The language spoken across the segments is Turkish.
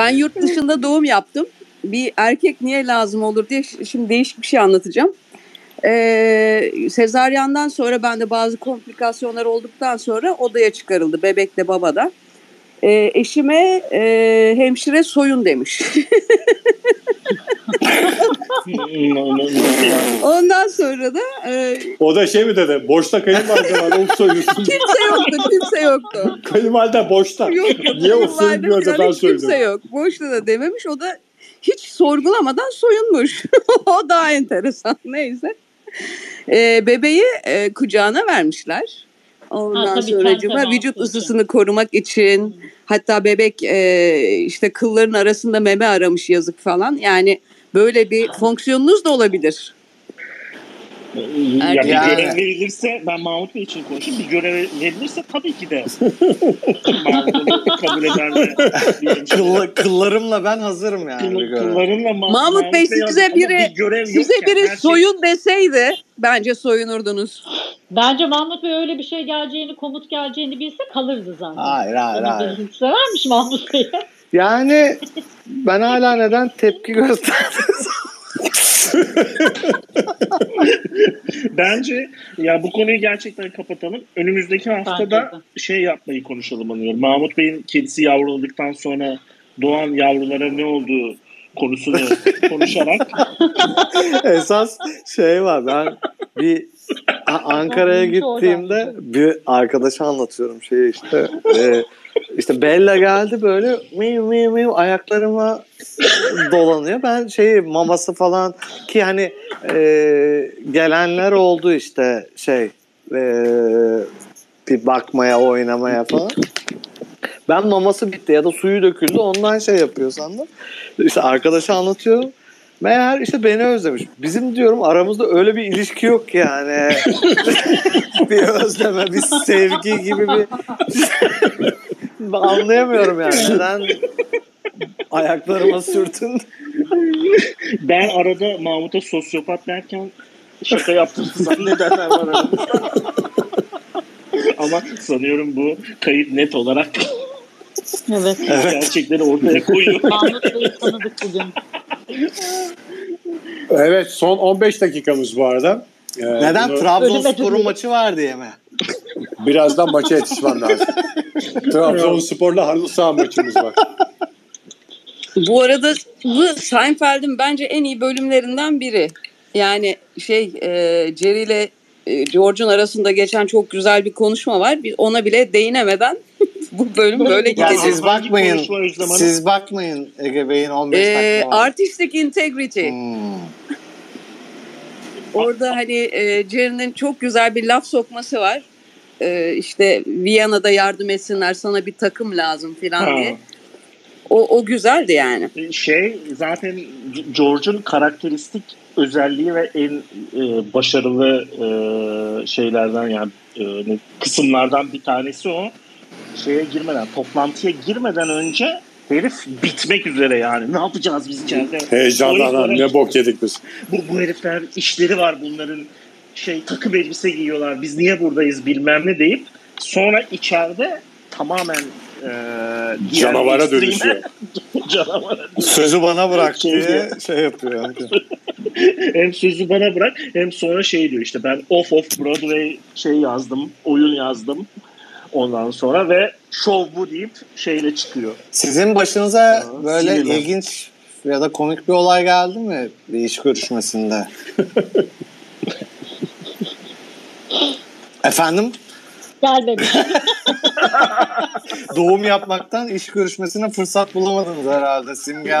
Ben yurt dışında doğum yaptım. Bir erkek niye lazım olur diye şimdi değişik bir şey anlatacağım. Ee, sezaryandan sonra bende bazı komplikasyonlar olduktan sonra odaya çıkarıldı bebek de. Ee, eşime e, hemşire soyun demiş. Ondan sonra da e, O da şey mi dedi? Boşta kayınvalide var. O soyuyorsun. kimse yoktu, kimse yoktu. kayınvalide boşta. Yok, Niye o kayınvalide da falan ben hiç kimse yok. Boşta da dememiş. O da hiç sorgulamadan soyunmuş. o daha enteresan. Neyse. Ee, bebeği e, kucağına vermişler. Ondan Ha, sonra teması vücut ısısını korumak için hatta bebek e, işte kılların arasında meme aramış yazık falan. Yani böyle bir fonksiyonunuz da olabilir. Ya bir Yani- görev verilirse ben Mahmut Bey için konuşayım. Bir görev verilirse tabii ki de Mahmut'u kabul ederler. diye düşünüyorum. Kıll- kıllarımla ben hazırım yani. Kıl- görev. Kıllarınla Ma- Mahmut Bey, size biri- bir görev Size biri şey- soyun deseydi bence soyunurdunuz. Bence Mahmut Bey öyle bir şey geleceğini, komut geleceğini bilse kalırdı zaten. Hayır hayır Onu hayır. severmiş Mahmut Bey'e. Yani ben hala neden tepki gösterdim? Bence ya bu konuyu gerçekten kapatalım. Önümüzdeki haftada şey yapmayı konuşalım anıyorum. Mahmut Bey'in kedisi yavruladıktan sonra doğan yavrulara ne olduğu konusunu konuşarak Esas şey var ben bir Ankara'ya gittiğimde bir arkadaşa anlatıyorum şeyi işte. Ee, işte Bella geldi böyle miu miu miu ayaklarıma dolanıyor. Ben şeyi maması falan ki hani e, gelenler oldu işte şey e, bir bakmaya oynamaya falan. Ben maması bitti ya da suyu döküldü ondan şey yapıyor sandım. İşte arkadaşa anlatıyorum. Meğer işte beni özlemiş. Bizim diyorum aramızda öyle bir ilişki yok yani. bir özleme, bir sevgi gibi bir anlayamıyorum yani. Neden ayaklarıma sürtün? ben arada Mahmut'a sosyopat derken şaka yaptığını zannedenler var aramızda. Ama sanıyorum bu kayıt net olarak Evet. gerçekleri ortaya koyuyor. Mahmut Bey'i tanıdık bugün. Evet son 15 dakikamız bu arada. Ee, Neden? bunu Trabzonspor'un maçı var diye mi? Birazdan maça yetişmem lazım. Trabzonspor'la halı saha maçımız var. Bu arada bu Seinfeld'in bence en iyi bölümlerinden biri. Yani şey e, Jerry ile e, George'un arasında geçen çok güzel bir konuşma var. Bir ona bile değinemeden bu bölüm böyle gidecek. siz bakmayın. Siz bakmayın Ege Bey'in 15 E, dakika var. artistic integrity. Hmm. Orada hani e, Jerry'nin çok güzel bir laf sokması var. E, işte Viyana'da yardım etsinler sana bir takım lazım falan Ha. diye. O, o güzeldi yani. şey zaten George'un karakteristik özelliği ve en e, başarılı e, şeylerden yani e, kısımlardan bir tanesi o. Şeye girmeden, toplantıya girmeden önce herif bitmek üzere yani. Ne yapacağız biz içeride? Heyecandan ne bok yedik biz. bu, bu herifler işleri var bunların şey takım elbise giyiyorlar biz niye buradayız bilmem ne deyip sonra içeride tamamen e, Canavara dönüşüyor. canavara Sözü bana bırak Şey diye şey yapıyor. hem sözü bana bırak hem sonra şey diyor işte ben off off Broadway şey yazdım oyun yazdım ondan sonra ve show bu deyip şeyle çıkıyor. Sizin başınıza Aa, böyle sinirlen. ilginç ya da komik bir olay geldi mi bir iş görüşmesinde? Efendim? Gelmedi. Doğum yapmaktan iş görüşmesine fırsat bulamadınız herhalde Simge.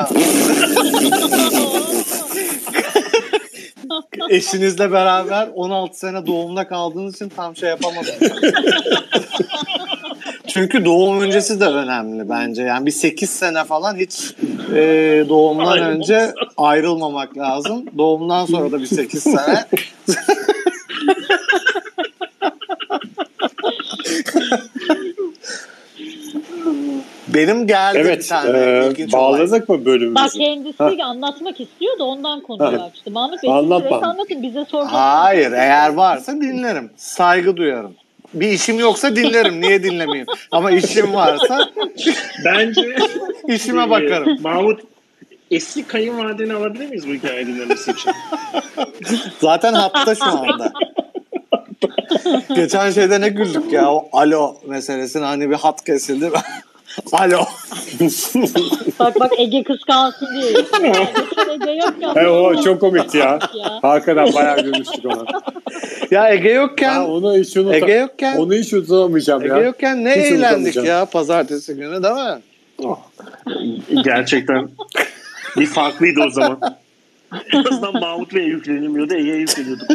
Eşinizle beraber 16 sene doğumda kaldığınız için tam şey yapamadınız. Çünkü doğum öncesi de önemli bence. Yani bir 8 sene falan hiç e, doğumdan Ayrılmamak önce ayrılmamak lazım. Doğumdan sonra da bir 8 sene. Benim geldi bir Evet tane e, ilginç olay. bağladık mı Bak bölümümüzü? kendisi anlatmak istiyor da ondan konuyu Ha. açtı. Mahmut Bey Anlat siz direkt bana. anlatın bize sormak. Hayır eğer varsa dinlerim. Saygı duyarım. Bir işim yoksa dinlerim. Niye dinlemeyeyim? Ama işim varsa Bence İşime bakarım. Ee, Mahmut eski kayınvalideni alabilir miyiz bu hikayeyi dinlemesi için? Zaten hatta şu anda. Geçen şeyde ne güldük ya o alo meselesine hani bir hat kesildi. alo. Bak bak Ege kıskansın diye. Ege yok ya. O çok komikti ya. Ya. Hakikaten bayağı gülmüştük ona. Ya Ege yokken Ha, onu hiç unutam- Ege yokken Onu hiç unutamayacağım Ege ya. yokken ne Hiç eğlendik unutamayacağım. ya pazartesi günü değil mi? Gerçekten bir farklıydı o zaman. En azından Mahmut Bey'e yüklenilmiyordu. Ege'ye yükleniyorduk.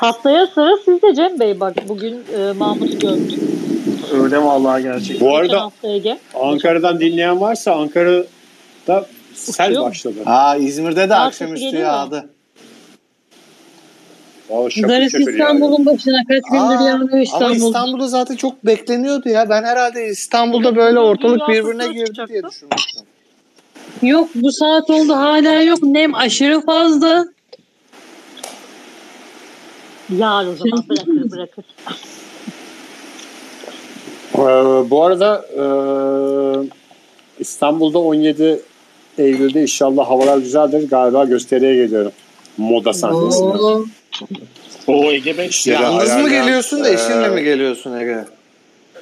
Haftaya sıra sizde Cem Bey bak. Bugün e, Mahmut'u gördük. Öyle vallahi gerçekten. Bu arada. Ankara'dan dinleyen varsa Ankara'da sel Uçuyor başladı. Ha İzmir'de de Aa, akşamüstü yağdı. Yani. İstanbul'un başına kaç gündür Aa, yağmıyor Ama İstanbul. İstanbul'da zaten çok bekleniyordu ya. Ben herhalde İstanbul'da böyle ortalık birbirine girdi diye düşünmüştüm. Yok bu saat oldu hala yok. Nem aşırı fazla. Yağar o zaman bırakır bırakır. Ee, bu arada e, İstanbul'da 17 Eylül'de inşallah havalar güzeldir. Galiba gösteriye geliyorum. Moda sahnesinde. Oo. O Ege Bey Yalnız mı geliyorsun da e, eşinle mi geliyorsun Ege?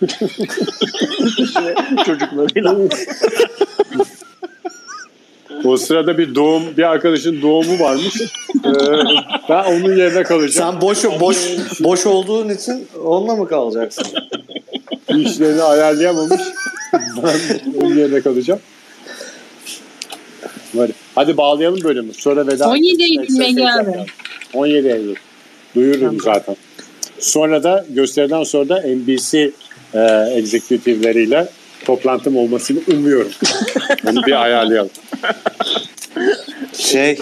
çocuklarıyla. O sırada bir doğum, bir arkadaşın doğumu varmış. Ee, ben onun yerine kalacağım. Sen boş boş boş olduğun için onunla mı kalacaksın? İşlerini ayarlayamamış. Ben onun yerine kalacağım. Hadi, hadi bağlayalım bölümü. Sonra veda. 17 Eylül tekrar abi. geldi. 17 Eylül. Duyururum zaten. Sonra da gösteriden sonra da NBC e, executive'leriyle toplantım olmasını umuyorum. Onu bir ayarlayalım. Şey.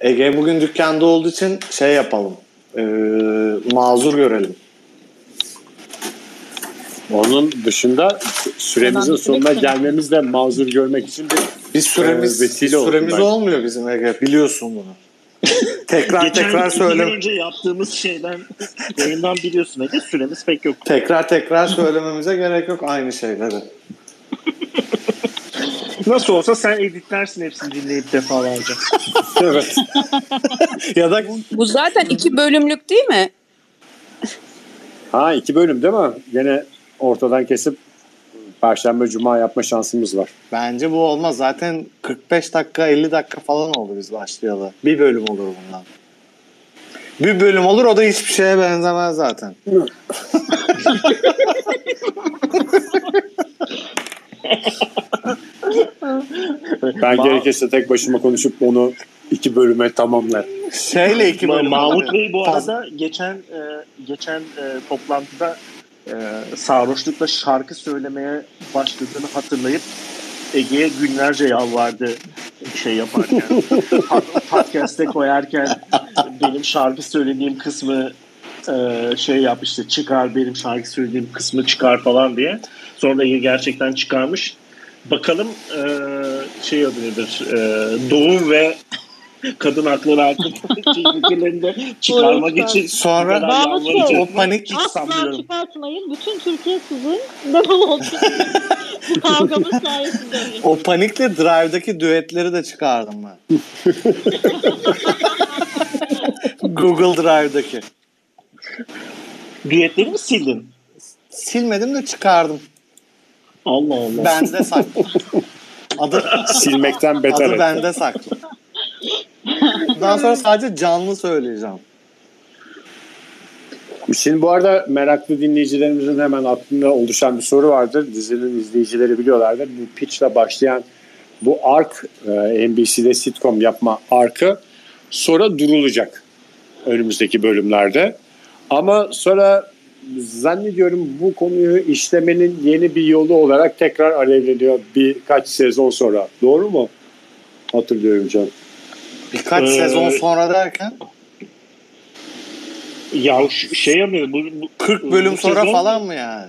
Ege bugün dükkanda olduğu için şey yapalım. Ee, mazur görelim. Onun dışında süremizin sonuna gelmemiz de mazur görmek için bir Biz süremiz biz oldu süremiz olmuyor bizim Ege. Biliyorsun bunu. Tekrar Geçen tekrar söyle. önce yaptığımız şeyden yayından biliyorsun Ege süremiz pek yok. Tekrar tekrar söylememize gerek yok aynı şeyleri. Nasıl olsa sen editlersin hepsini dinleyip defalarca. evet. ya da Bu zaten iki bölümlük değil mi? Ha iki bölüm değil mi? Gene ortadan kesip Perşembe Cuma yapma şansımız var. bence bu olmaz. Zaten 45 dakika 50 dakika falan oldu biz başlayalı. Bir bölüm olur bundan. Bir bölüm olur o da hiçbir şeye benzemez zaten. Ben gerekirse tek başıma konuşup onu iki bölüme tamamlar. Şeyle iki Ma- bölüm. Mahmut abi. Bey bu arada geçen e, geçen e, toplantıda e, sarhoşlukla şarkı söylemeye başladığını hatırlayıp Ege'ye günlerce yalvardı şey yaparken. pod- podcast'e koyarken benim şarkı söylediğim kısmı e, şey yap işte çıkar benim şarkı söylediğim kısmı çıkar falan diye. Sonra Ege gerçekten çıkarmış. Bakalım e, şey adı nedir? E, doğum ve kadın hakları hakkındaki fikirlerini de çıkarmak için Sonra- Mahmut o panik hiç Asla sanmıyorum. çıkartmayın. Bütün Türkiye sizin defol olsun. Bu kavgamız sayesinde. O panikle Drive'daki düetleri de çıkardım ben. Google Drive'daki. Düetleri mi sildin? Silmedim de çıkardım. Allah Allah. Bende saklı. Adı, Silmekten beter. adı et. bende saklı. Bundan sonra sadece canlı söyleyeceğim. Şimdi bu arada meraklı dinleyicilerimizin hemen aklında oluşan bir soru vardır. Dizinin izleyicileri biliyorlardır. Bu pitch'le başlayan bu ark e, NBC'de sitcom yapma arkı sonra durulacak önümüzdeki bölümlerde. Ama sonra zannediyorum bu konuyu işlemenin yeni bir yolu olarak tekrar alevleniyor birkaç sezon sonra. Doğru mu? Hatırlıyorum canım. Birkaç Ee, sezon sonra derken Ya şu- şey yapıyor. Bu, bu, 40 bölüm bu sonra sezon- falan mı yani?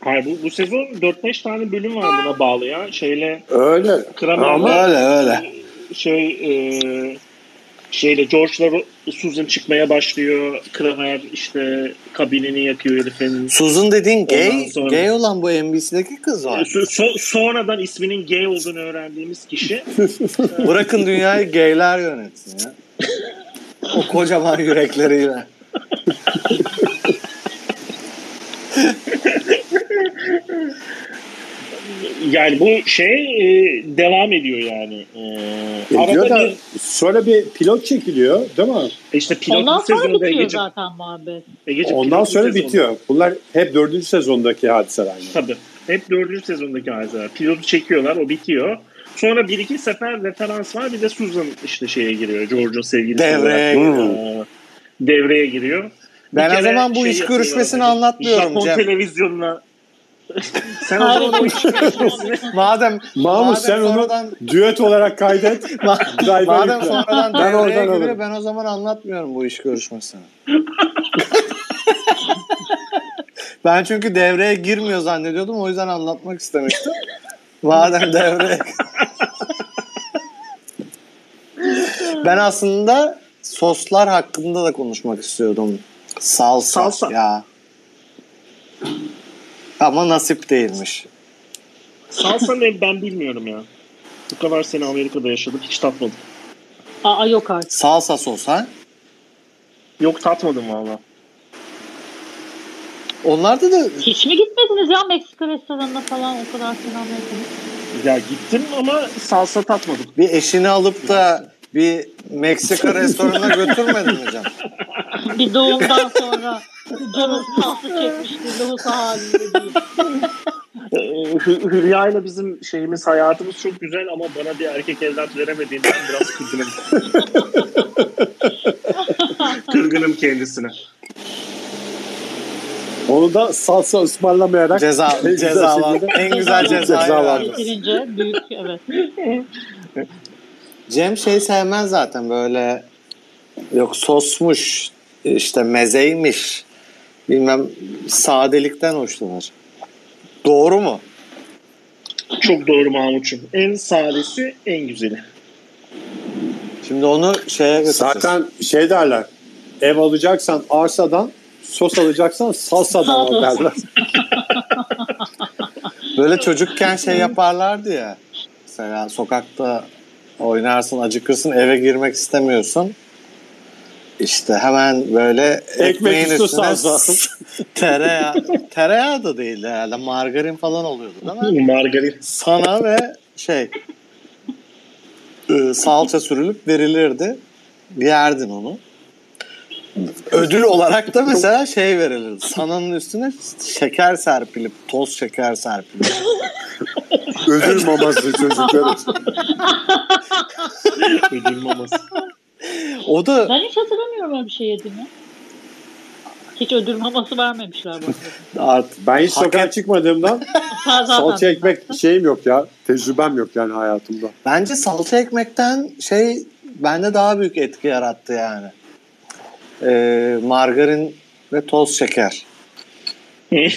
Hayır bu, bu sezon 4-5 tane bölüm var buna bağlı ya. Şeyle Öyle. Kramer'la Ama Öyle öyle. şey e, şeyle George'la Susan çıkmaya başlıyor. Kramer işte kabinini yakıyor herifin. Susan dediğin gay, sonra- gay olan bu NBC'deki kız var. So- so- sonradan isminin gay olduğunu öğrendiğimiz kişi Bırakın dünyayı gayler yönetsin ya. O kocaman yürekleriyle. yani bu şey e, devam ediyor yani. E, Ediyor arada da bir, sonra bir pilot çekiliyor değil mi? işte pilot Ondan sonra bitiyor Egeciğim, zaten muhabbet. Egeciğim, Ondan sonra sezonunda- bitiyor. Bunlar hep dördüncü sezondaki hadiseler. Yani. Tabii. Hep dördüncü sezondaki hadiseler. Pilotu çekiyorlar o bitiyor. Sonra bir iki sefer referans var bir de Susan işte şeye giriyor. George'un sevgilisi Devreye olarak, giriyor. e, devreye giriyor. Bir Ben o kere zaman bu şey iş görüşmesini hani anlatmıyorum Japon Cem. televizyonuna sen o zaman o Madem Mahmut madem sen onu sonradan, düet olarak kaydet. Madem sonradan Ben oradan giriyor alırım. ben o zaman anlatmıyorum bu iş görüşmesini. ben çünkü devreye girmiyor zannediyordum o yüzden anlatmak istemiştim. Madem devreye Ben aslında soslar hakkında da konuşmak istiyordum. Salsa, Salsa. ya. Ama nasip değilmiş. salsa ne ben bilmiyorum ya. Bu kadar sene Amerika'da yaşadık hiç tatmadım. Aa yok artık. Salsa sos ha? Yok tatmadım valla. Onlarda da Hiç mi gitmediniz ya Meksika restoranına falan o kadar selam verdiniz? Ya gittim ama salsa tatmadım. bir eşini alıp da bir Meksika restoranına götürmedin mi canım? Bir doğumdan sonra canı tatlı çekmişti lohusa halinde değil. Ee, Hü- Hülya ile bizim şeyimiz hayatımız çok güzel ama bana bir erkek evlat veremediğinden biraz kırgınım. kırgınım kendisine. Onu da salsa ısmarlamayarak Ceza, en şekilde- en güzel cezayı Ceza var. verdi. Bitirince büyük evet. Cem şey sevmez zaten böyle yok sosmuş işte mezeymiş bilmem sadelikten hoşlanır. Doğru mu? Çok doğru Mahmut'cum. En sadesi en güzeli. Şimdi onu şeye götüreceğiz. Zaten şey derler. Ev alacaksan arsadan, sos alacaksan salsadan al derler. Böyle çocukken şey yaparlardı ya. Mesela sokakta oynarsın, acıkırsın, eve girmek istemiyorsun. İşte hemen böyle Ekmek ekmeğin üstü üstüne tereyağı, tereyağı da değil herhalde margarin falan oluyordu değil mi? Margarin. Sana ve şey e, salça sürülüp verilirdi. Yerdin onu. Ödül olarak da mesela şey verilirdi. Sananın üstüne şeker serpilip, toz şeker serpilip. Ödül maması çocuklar. Ödül maması. O da Ben hiç hatırlamıyorum öyle bir şey yediğimi. Hiç ödül maması vermemişler bana. artık Ben hiç Hak sokağa çıkmadığımdan salça ekmek şeyim yok ya. Tecrübem yok yani hayatımda. Bence salça ekmekten şey bende daha büyük etki yarattı yani. Ee, margarin ve toz şeker.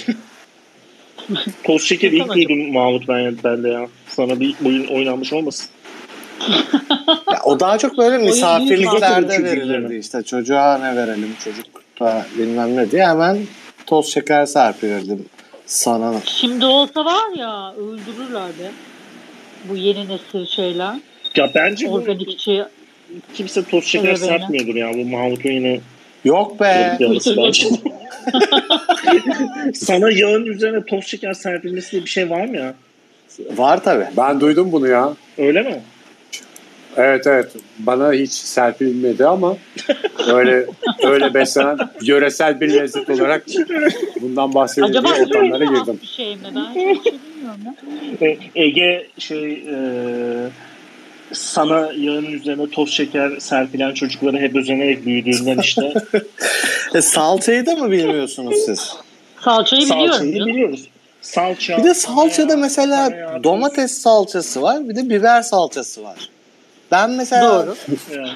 Toz şeker ilk duydum Mahmut ben, ben de ya. Sana bir oyun oynanmış olmasın? O daha çok böyle misafirliklerde verilirdi işte. Çocuğa ne verelim çocuk da bilmem ne diye hemen toz şeker serpilirdim sana. Şimdi olsa var ya öldürürler be. Bu yeni nesil şeyler. Ya bence bu Organikçi. kimse toz şeker serpmiyordur ya. Bu Mahmut'un yine Yok be. Sana yağın üzerine toz şeker serpilmesi diye bir şey var mı ya? Var tabi. Ben duydum bunu ya. Öyle mi? Evet evet. Bana hiç serpilmedi ama öyle öyle beslenen yöresel bir lezzet olarak bundan bahsedildiği Acaba ortamlara öyle girdim. bir şey mi? Ben şey bilmiyorum ya. E, Ege şey e, sana yağın üzerine toz şeker serpilen çocukları hep özenerek büyüdüğünden işte E, salçayı da mı bilmiyorsunuz siz? Salçayı biliyorum. salçayı canım. biliyoruz. Salça. Bir de salçada mesela domates salçası var bir de biber salçası var. Ben mesela Doğru. Ya.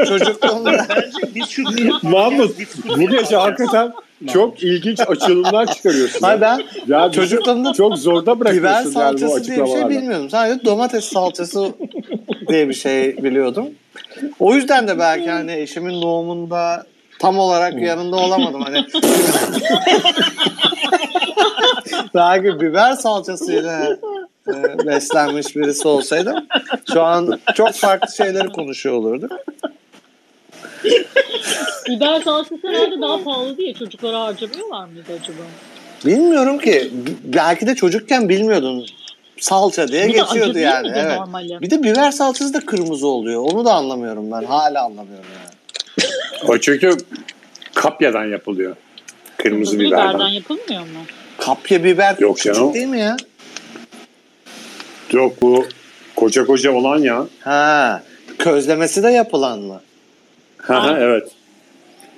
e, çocukluğumda Bence biz şu Mahmut Biz- bu gece hakikaten çok ilginç açılımlar çıkarıyorsun. Hayır ben ya çocukluğumda çok zorda biber bırakıyorsun yani bu salçası diye bir şey bilmiyordum. Sadece domates salçası diye bir şey biliyordum. O yüzden de belki hani eşimin doğumunda tam olarak yanında olamadım. Hani belki biber salçasıyla e, beslenmiş birisi olsaydım şu an çok farklı şeyleri konuşuyor olurduk. Biber salçası herhalde daha pahalı diye çocuklara harcamıyorlar mıydı acaba? Bilmiyorum ki. Belki de çocukken bilmiyordun. Salça diye Bir geçiyordu yani. Evet. normali? Bir de biber salçası da kırmızı oluyor. Onu da anlamıyorum ben. Hala anlamıyorum yani. O çünkü kapyadan yapılıyor. Kırmızı Kırmızı biberden. biberden yapılmıyor mu? Kapya biber Yok küçük canım. değil mi ya? Yok bu koca koca olan ya. Ha. Közlemesi de yapılan mı? Ha, ha, evet.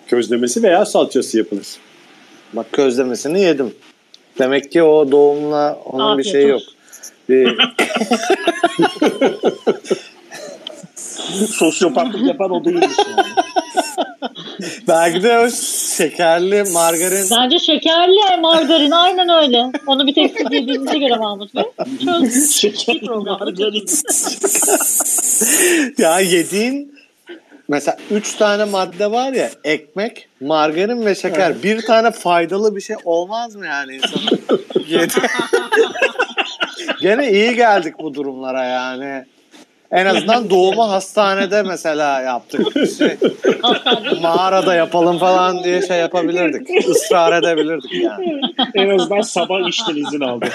Közlemesi veya salçası yapılır. Bak közlemesini yedim. Demek ki o doğumla onun bir Afiyet şeyi yok. Bir, Sosyopatlık yapan o değilmiş yani. belki de şekerli margarin Bence şekerli margarin aynen öyle. Onu bir tek siz yediğinize göre Mahmut Bey. Çözdük. Şeker programda margarin. ya yediğin mesela üç tane madde var ya ekmek, margarin ve şeker. Bir tane faydalı bir şey olmaz mı yani insan? Yedi. Gene iyi geldik bu durumlara yani. En azından doğumu hastanede mesela yaptık. Şey, mağarada yapalım falan diye şey yapabilirdik. Israr edebilirdik yani. en azından sabah işten izin aldı.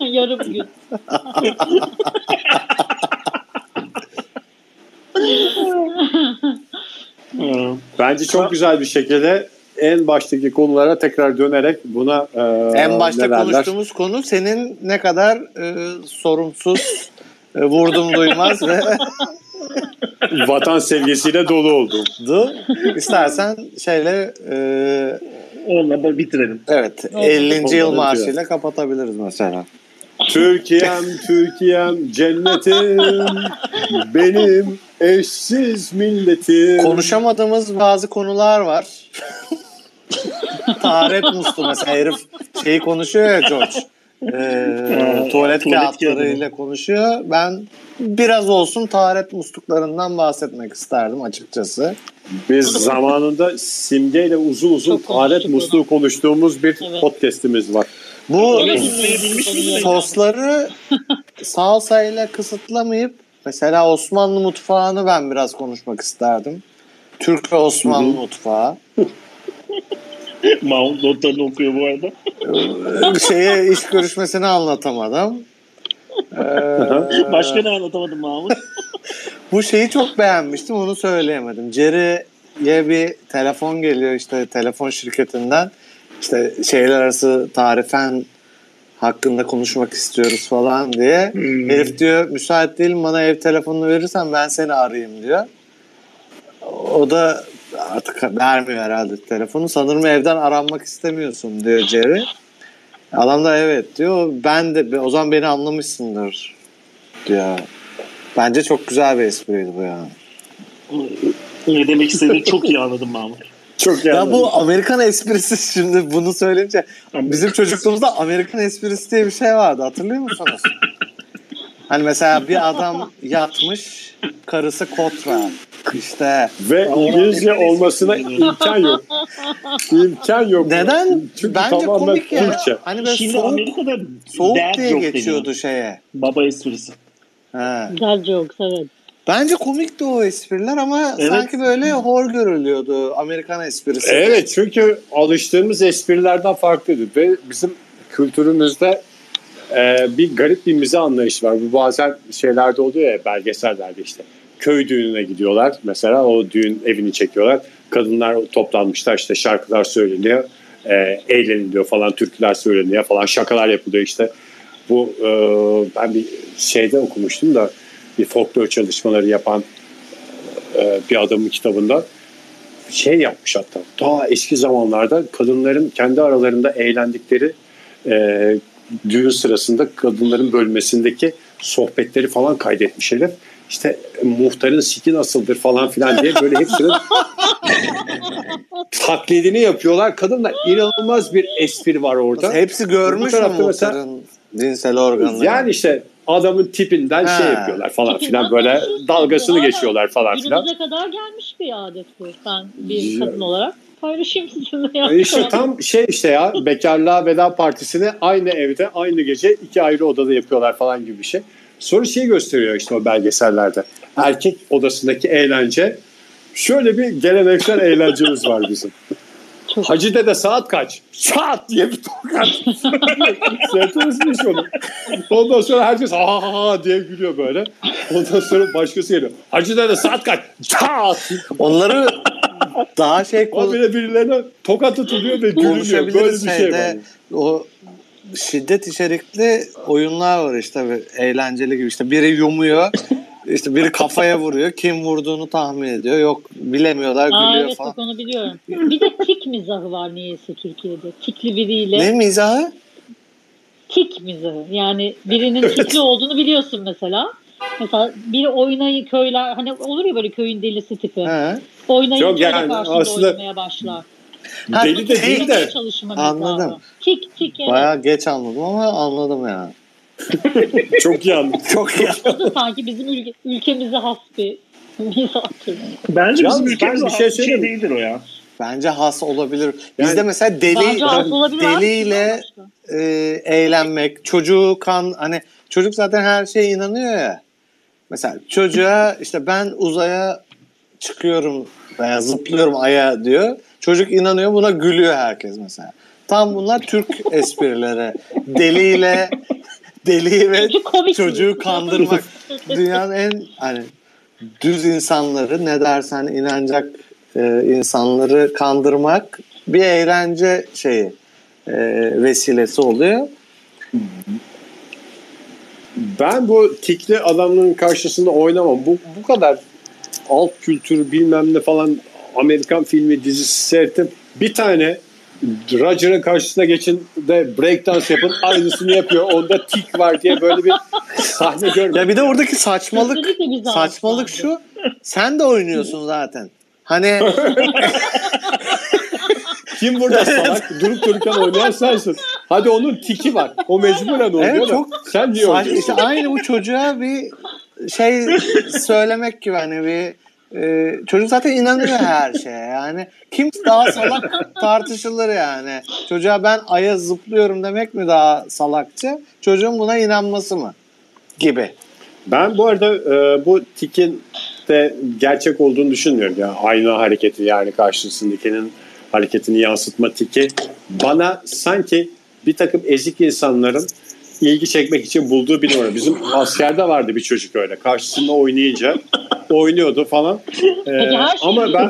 En yarım gün. Bence çok güzel bir şekilde en baştaki konulara tekrar dönerek buna e, En başta konuştuğumuz konu senin ne kadar e, sorumsuz, e, vurdum duymaz ve vatan sevgisiyle dolu olduğum. Du. İstersen şeyle e, Onunla da bitirelim. evet Oldu. 50. yıl Oldu. marşıyla kapatabiliriz mesela. Türkiye'm, Türkiye'm, cennetim, benim eşsiz milletim. Konuşamadığımız bazı konular var. Taharet muslu mesela herif şeyi konuşuyor ya George. Ee, tuvalet tuvalet kağıtlarıyla konuşuyor. Ben biraz olsun taharet musluklarından bahsetmek isterdim açıkçası. Biz zamanında simgeyle uzun uzun Çok taharet musluğu konuştuğumuz bir Evet. podcast'imiz var. Bu sosları salsayla kısıtlamayıp mesela Osmanlı mutfağını ben biraz konuşmak isterdim. Türk ve Osmanlı mutfağı. Mahmut notlarını okuyor bu arada. Şeye iş görüşmesini anlatamadım. Ee, Başka ne anlatamadım Mahmut? Bu şeyi çok beğenmiştim onu söyleyemedim. Jerry'ye bir telefon geliyor işte telefon şirketinden. İşte şehirler arası tarifen hakkında konuşmak istiyoruz falan diye. Hmm. Herif diyor müsait değilim bana ev telefonunu verirsen ben seni arayayım diyor. O da artık vermiyor herhalde telefonu. Sanırım evden aranmak istemiyorsun diyor Jerry. Adam da evet diyor. Ben de o zaman beni anlamışsındır diyor. Bence çok güzel bir espriydi bu yani. ne demek istediğini çok iyi anladım Mahmut. Çok Ya bu Amerikan esprisi şimdi bunu söyleyince bizim çocukluğumuzda Amerikan esprisi diye bir şey vardı hatırlıyor musunuz? Hani mesela bir adam yatmış karısı kotra işte Ve İngilizce olmasına imkan yok. İmkan yok. neden? Çünkü Bence komik ya. Türkçe. Hani böyle Şimdi soğuk, Amerika'da soğuk dad diye geçiyordu deniyor. şeye. Baba esprisi. He. Güzel jokes evet. Bence komikti o espriler ama Evet. sanki böyle hor görülüyordu Amerikan esprisi. Evet çünkü alıştığımız esprilerden farklıydı ve bizim kültürümüzde e, bir garip bir mize anlayışı var. Bu bazen şeylerde oluyor ya belgesellerde işte. Köy düğününe gidiyorlar mesela o düğün evini çekiyorlar. Kadınlar toplanmışlar işte şarkılar söyleniyor. E, eğleniliyor falan türküler söyleniyor falan şakalar yapılıyor işte. Bu e, ben bir şeyde okumuştum da bir folklor çalışmaları yapan e, bir adamın kitabında şey yapmış hatta daha eski zamanlarda kadınların kendi aralarında eğlendikleri e, düğün sırasında kadınların bölmesindeki sohbetleri falan kaydetmiş herif. İşte e, muhtarın siki nasıldır falan filan diye böyle hepsinin taklidini yapıyorlar. Kadınlar inanılmaz bir espri var orada. Hepsi görmüş mü tarafta mesela- muhtarın cinsel organları? Yani işte adamın tipinden Ha. şey yapıyorlar falan filan böyle dalgasını geçiyorlar falan filan. Günümüze kadar gelmiş bir adet bu. Ben bir kadın olarak paylaşayım sizinle. Yani. İşte tam şey işte ya bekarlığa veda partisini aynı evde aynı gece iki ayrı odada yapıyorlar falan gibi bir şey. Sonra şey gösteriyor işte o belgesellerde. Erkek odasındaki eğlence şöyle bir geleneksel eğlencemiz var bizim. Çok- Hacı dede saat kaç? Saat diye bir tokat. Seyretmişmiş onu. Ondan sonra herkes ha ha ha diye gülüyor böyle. Ondan sonra başkası geliyor. Hacı dede saat kaç? Saat. Onları daha şey konu- Habire birilerine tokat atılıyor ve gülünüyor. Böyle bir şey var. O şiddet içerikli oyunlar var işte eğlenceli gibi işte biri yumuyor işte biri kafaya vuruyor kim vurduğunu tahmin ediyor yok bilemiyorlar Aa, gülüyor evet falan. bak onu biliyorum. Bir de tik mizahı var niyeyse Türkiye'de. Tikli biriyle. Ne mizahı? Tik mizahı. Yani birinin tikli olduğunu biliyorsun mesela. Mesela biri oynayı köyler hani olur ya böyle köyün delisi tipi. He. Oynayı Yok köyde yani karşında aslında- oynamaya başlar. Ha, Deli de değil de Anladım. mizahı. Tik tik evet. Bayağı geç anladım ama anladım yani. çok iyi anladım. Çok iyi. Da sanki bizim ülke, ülkemize has bir mizah türü. Bence bizim ülkemizde ben bir şey şey, değildir o ya. Bence has olabilir. Yani- Bizde mesela deli deliyle e, eğlenmek, çocuğu kan hani çocuk zaten her şeye inanıyor ya. Mesela çocuğa işte ben uzaya çıkıyorum veya zıplıyorum aya diyor. Çocuk inanıyor buna gülüyor herkes mesela. Tam bunlar Türk esprileri. Deliyle deliyi ve çocuğu kandırmak. Dünyanın en hani düz insanları ne dersen inanacak e, insanları kandırmak bir eğlence şeyi e, vesilesi oluyor. Ben bu tikli adamların karşısında oynamam. Bu, bu kadar alt kültür bilmem ne falan Amerikan filmi dizisi seyrettim. Bir tane Roger'ın karşısına geçin de breakdance yapın aynısını yapıyor. Onda tik var diye böyle bir sahne görmedim. Ya bir de oradaki saçmalık saçmalık şu. Sen de oynuyorsun zaten. Hani Kim burada salak? Durup dururken oynayan sensin. Hadi onun tiki var. O mecburen oynuyor Evet, çok sen niye oynuyorsun? işte aynı bu çocuğa bir şey söylemek gibi hani bir e, çocuk zaten inanıyor her şeye yani kim daha salak tartışılır yani çocuğa ben aya zıplıyorum demek mi daha salakça çocuğun buna inanması mı gibi Ben bu arada e, bu tikin de gerçek olduğunu düşünmüyorum. Yani aynı hareketi yani karşısındakinin hareketini yansıtma tiki bana sanki bir takım ezik insanların ilgi çekmek için bulduğu bir numara. Bizim askerde vardı bir çocuk öyle. Karşısında oynayınca oynuyordu falan. E, Peki her şeyi ama ben.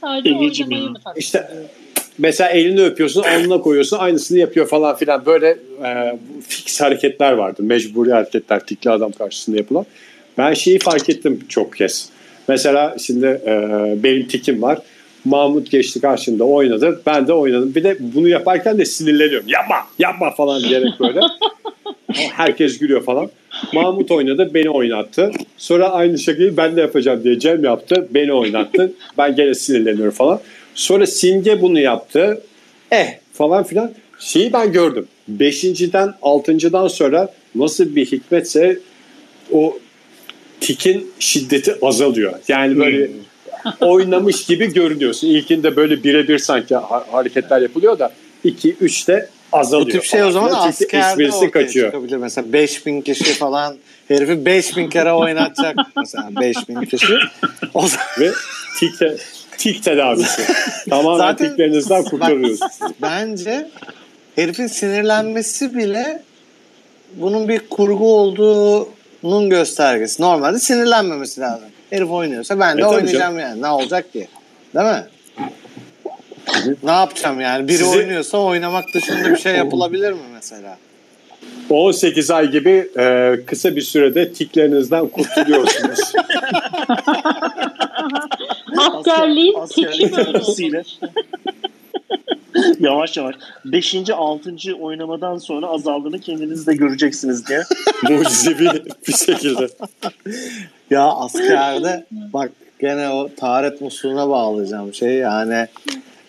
Sadece oynamayı mı İşte- mesela elini öpüyorsun, alnına koyuyorsun, aynısını yapıyor falan filan. Böyle e, fix hareketler vardı. Mecburi hareketler tikli adam karşısında yapılan. Ben şeyi fark ettim çok kez. Mesela şimdi e, benim tikim var. Mahmut geçti karşımda oynadı. Ben de oynadım. Bir de bunu yaparken de sinirleniyorum. Yapma, yapma falan diyerek böyle. Herkes gülüyor falan. Mahmut oynadı, beni oynattı. Sonra aynı şakayı ben de yapacağım diye Cem yaptı. Beni oynattı. Ben gene sinirleniyorum falan. Sonra Simge bunu yaptı. Eh falan filan. Şeyi ben gördüm. Beşinciden, altıncıdan sonra nasıl bir hikmetse o tikin şiddeti azalıyor. Yani böyle oynamış gibi görünüyorsun. İlkinde böyle birebir sanki ha- hareketler yapılıyor da 2 3'te azalıyor. bu tip şey o zaman askerde ortaya kaçıyor. çıkabilir mesela 5000 kişi falan herifi 5000 kere oynatacak mesela 5000 kişi o zaman Ve tik, te- tik tedavisi. Tamamen Zaten- tiklerinizden kurtarıyoruz. bence herifin sinirlenmesi bile bunun bir kurgu olduğunun göstergesi. Normalde sinirlenmemesi lazım. Herif oynuyorsa ben de E, oynayacağım yani. Ne olacak ki? Değil mi? ne yapacağım yani? Biri Sizi- oynuyorsa oynamak dışında bir şey yapılabilir mi mesela? 18 ay gibi e, kısa bir sürede tiklerinizden kurtuluyorsunuz. Askerliğin Asker- teki böyle. Yavaş yavaş. Beşinci, altıncı oynamadan sonra azaldığını kendiniz de göreceksiniz diye. Mucizevi bir şekilde. Ya askerde bak gene o taharet musluğuna bağlayacağım şey yani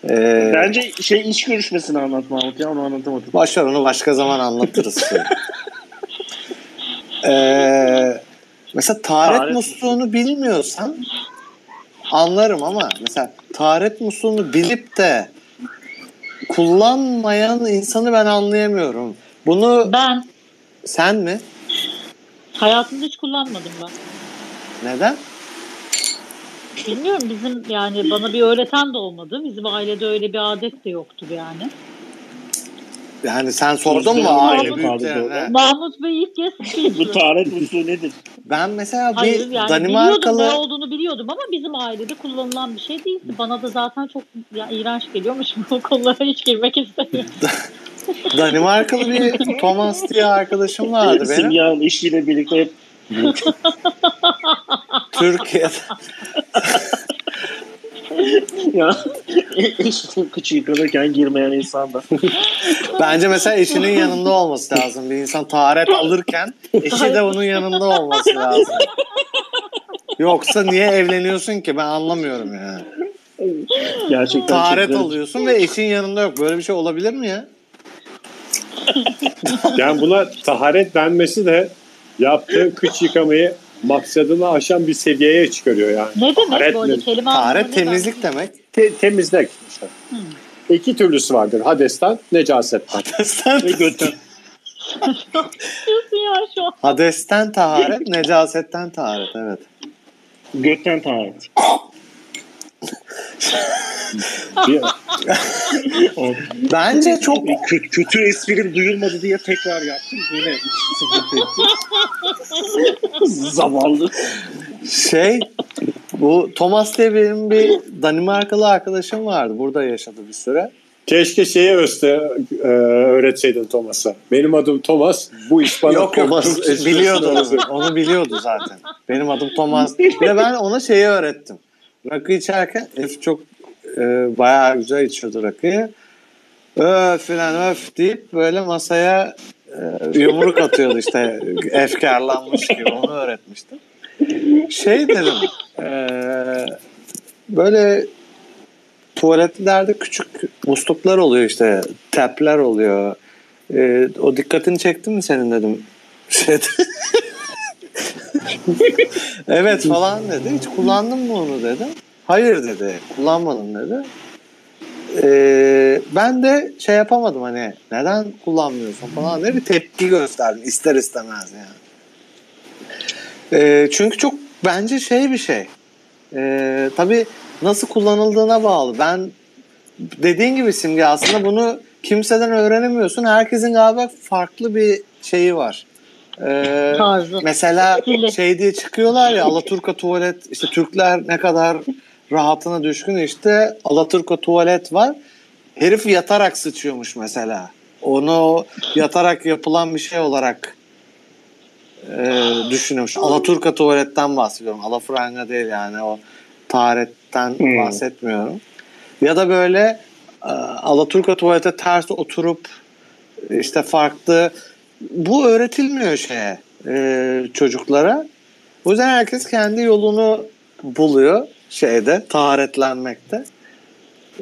e, Bence şey iş görüşmesini anlat Mahmut ya onu anlatamadım. Başlar onu başka zaman anlatırız. Ee, mesela taharet, Taharet musluğunu bilmiyorsan anlarım ama mesela taharet musluğunu bilip de kullanmayan insanı ben anlayamıyorum. Bunu Ben sen mi? hayatımda hiç kullanmadım ben. Neden? Bilmiyorum bizim yani bana bir öğreten de olmadı. Bizim ailede öyle bir adet de yoktu yani. Yani sen sordun mu aile Mahmut büyüklerine? Mahmut Bey ilk kez Bu taharet musluğu nedir? Ben mesela Hayır bir yani biliyordum Danimarkalı ne olduğunu biliyordum ama bizim ailede kullanılan bir şey değildi. Bana da zaten çok ya, iğrenç geliyormuş bu konulara hiç girmek istemiyorum. Danimarkalı bir Thomas diye arkadaşım vardı benim. Simya'nın eşiyle birlikte hep Türkiye'de. ya eşinin kıçı yıkanırken girmeyen insan da. Bence mesela eşinin yanında olması lazım. Bir insan taharet alırken eşi de onun yanında olması lazım. Yoksa niye evleniyorsun ki? Ben anlamıyorum yani. Gerçekten Taharet alıyorsun ve eşin yanında yok. Böyle bir şey olabilir mi ya? Yani buna taharet denmesi de yaptığı kıç yıkamayı maksadını aşan bir seviyeye çıkarıyor yani. ne demek Taharet böyle mi? kelime Taharet ne temizlik demek. Te- temizlik. işte. İki türlüsü vardır. Hadesten, necasetten. Hadesten, Ve götten. hadesten taharet, necasetten taharet. Evet. Götten taharet. Bence çok kötü, kötü esprim duyulmadı diye tekrar yaptım. Yine. Zavallı. şey bu Thomas diye benim bir Danimarkalı arkadaşım vardı. Burada yaşadı bir süre. Keşke şeyi öste e, öğretseydin Thomas'a. Benim adım Thomas. Bu iş bana yok Thomas biliyordu onu. Onu biliyordu zaten. Benim adım Thomas. De ben ona şeyi öğrettim. Rakı içerken herif çok e, bayağı güzel içiyordu rakıyı. Öf filan öf deyip böyle masaya e, yumruk atıyordu işte efkarlanmış gibi onu öğretmiştim. Şey dedim e, böyle tuvaletlerde küçük musluklar oluyor işte tapler oluyor. E, o dikkatini çekti mi senin dedim. Şeyde. evet falan dedi. Hiç kullandın mı onu dedim. Hayır dedi. Kullanmadım dedi. Ee, ben de şey yapamadım hani neden kullanmıyorsun falan diye bir tepki gösterdim ister istemez yani. Ee, çünkü çok bence şey bir şey. Ee, tabii nasıl kullanıldığına bağlı. Ben dediğin gibi Simge aslında bunu kimseden öğrenemiyorsun. Herkesin galiba farklı bir şeyi var. Ee, Tarzı. mesela şey diye çıkıyorlar ya Alaturka tuvalet işte Türkler ne kadar rahatına düşkün işte Alaturka tuvalet var. Herif yatarak sıçıyormuş mesela. Onu yatarak yapılan bir şey olarak e, düşünüyormuş. Alaturka tuvaletten bahsediyorum. Alafranga değil yani o taharetten Hmm. bahsetmiyorum. Ya da böyle e, Alaturka tuvalete ters oturup işte farklı bu öğretilmiyor şeye e, çocuklara. O yüzden herkes kendi yolunu buluyor şeyde taharetlenmekte.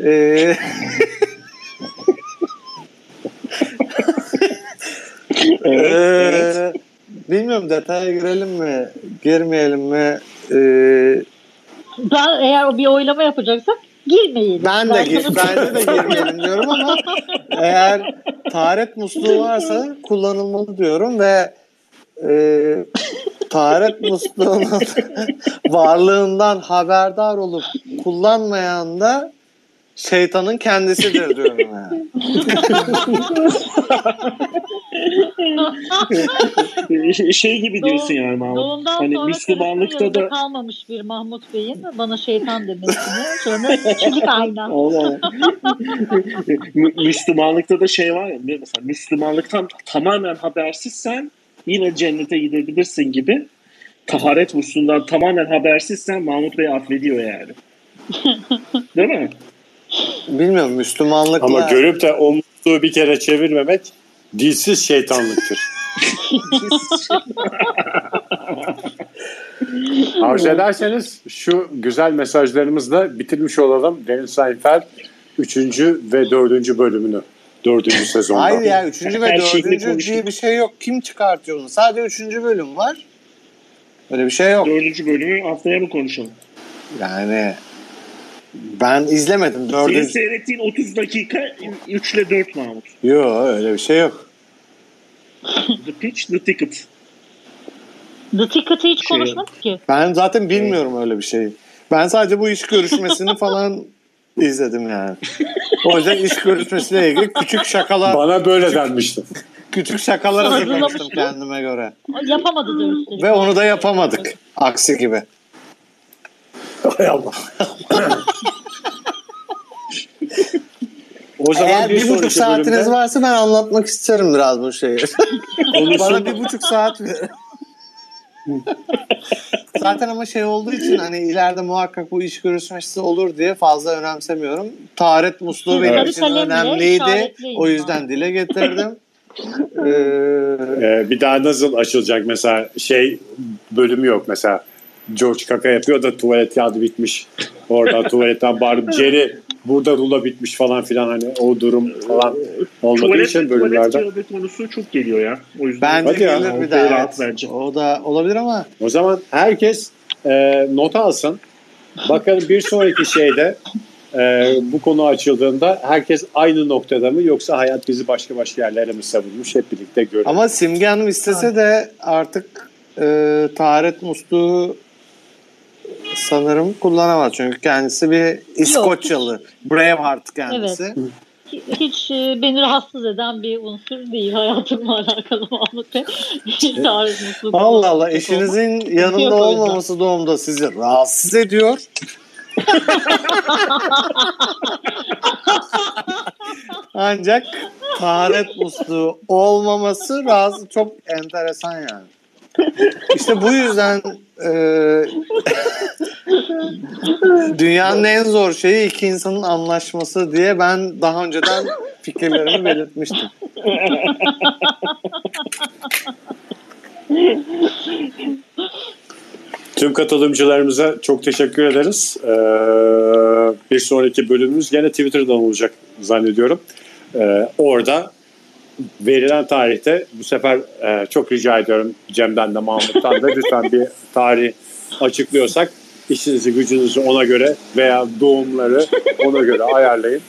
E, Evet, evet. e, bilmiyorum detaya girelim mi girmeyelim mi E, Ben eğer o bir oylama yapacaksak girmeyin. ben de gir, bence de girmeyelim diyorum ama eğer taharet musluğu varsa kullanılmalı diyorum ve e, taharet musluğunun varlığından haberdar olup kullanmayan da şeytanın kendisidir diyorum yani. şey gibi diyorsun yani Mahmut. Doğumdan Hani sonra Müslümanlıkta da kalmamış bir Mahmut Bey'in bana şeytan demesini sonra çelik ayna. Müslümanlıkta da şey var ya mesela Müslümanlıktan tamamen habersizsen yine cennete gidebilirsin gibi taharet musluğundan tamamen habersizsen Mahmut Bey affediyor yani. Değil mi? Bilmiyorum Müslümanlıkla Ama görüp de o musluğu bir kere çevirmemek dilsiz şeytanlıktır. Arzu ederseniz şu güzel mesajlarımızla bitirmiş olalım Deniz Seinfeld 3. ve 4. bölümünü. dördüncü sezonda. Hayır ya üçüncü ve Her şeyini dördüncü konuştuk. diye bir şey yok. Kim çıkartıyor onu? Sadece üçüncü bölüm var. Öyle bir şey yok. Dördüncü bölümü haftaya mı konuşalım? Yani ben izlemedim. Senin Dördüncü... seyrettiğin 30 dakika 3 ile 4 Mahmut. Yok öyle bir şey yok. The Pitch, The Ticket. The Ticket'ı hiç Şey- konuşmadık ki. Ben zaten bilmiyorum öyle bir şeyi. Ben sadece bu iş görüşmesini falan izledim yani. O yüzden iş görüşmesiyle ilgili küçük şakalar Bana böyle denmişti. küçük şakalar hazırlamıştım kendime göre. Yapamadı üstelik. Ve onu da yapamadık. Aksi gibi. Hay Allah. o zaman Eğer bir, buçuk saatiniz bölümde varsa ben anlatmak isterim biraz bu şeyi. Bana bir buçuk saat verin. Zaten ama şey olduğu için hani ileride muhakkak bu iş görüşmesi olur diye fazla önemsemiyorum. Taharet musluğu benim Sarı için önemliydi. O yüzden dile getirdim. Ee, Ee, bir daha nasıl açılacak mesela şey bölümü yok mesela George kaka yapıyor da tuvalet kağıdı bitmiş. Orada tuvaletten bağırıp Jerry burada rula bitmiş falan filan hani o durum falan olmadığı Tuvalet, için tuvalet bölümlerde. kağıdı konusu çok geliyor ya. O yüzden bence Hadi ya, gelir bir o daha. evet. bence. O da olabilir ama O zaman herkes e, not alsın. Bakalım bir sonraki şeyde e, bu konu açıldığında herkes aynı noktada mı yoksa hayat bizi başka başka yerlere mi savurmuş hep birlikte görelim. ama Simge Hanım istese de artık e, taharet musluğu sanırım kullanamaz. Çünkü kendisi bir İskoçyalı. Braveheart kendisi. Hiç e, beni rahatsız eden bir unsur değil hayatımla alakalı Mahmut Bey. Mutluluk Allah Allah olmak. eşinizin yanında Yok olmaması doğumda sizi rahatsız ediyor. Ancak taharet musluğu olmaması razı çok enteresan yani. İşte bu yüzden e, dünyanın en zor şeyi iki insanın anlaşması diye ben daha önceden fikirlerimi belirtmiştim. Tüm katılımcılarımıza çok teşekkür ederiz. Ee, bir sonraki bölümümüz gene Twitter'dan olacak zannediyorum. Ee, orada verilen tarihte bu sefer e, çok rica ediyorum Cem'den de Mahmut'tan da lütfen bir tarih açıklıyorsak işinizi gücünüzü ona göre veya doğumları ona göre ayarlayın.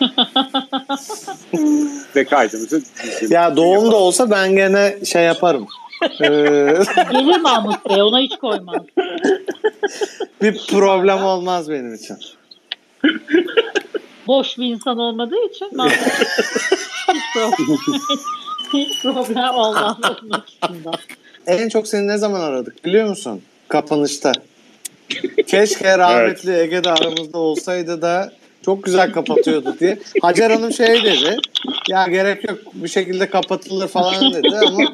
Ve kaydımızı Ya doğum da olsa ben gene şey yaparım. Ee, Gelir Mahmut Bey ona hiç koymaz. bir problem olmaz benim için. Boş bir insan olmadığı için Mahmut problem, onun açısından. En çok seni ne zaman aradık biliyor musun? Kapanışta. Keşke rahmetli Ege de aramızda olsaydı da çok güzel kapatıyordu diye. Hacer Hanım şey dedi. Ya gerek yok bir şekilde kapatılır falan dedi ama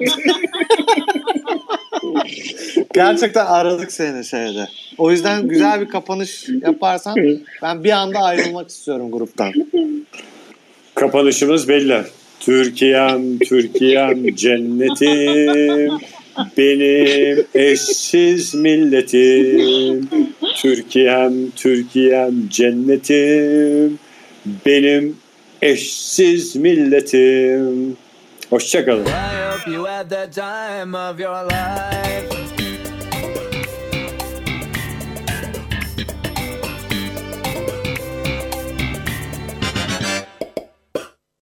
gerçekten aradık seni şeyde. O yüzden güzel bir kapanış yaparsan ben bir anda ayrılmak istiyorum gruptan. Kapanışımız belli. Türkiye'm, Türkiye'm, cennetim, benim eşsiz milletim. Türkiye'm, Türkiye'm, cennetim, benim eşsiz milletim. Hoşçakalın. I hope you had the time of your life.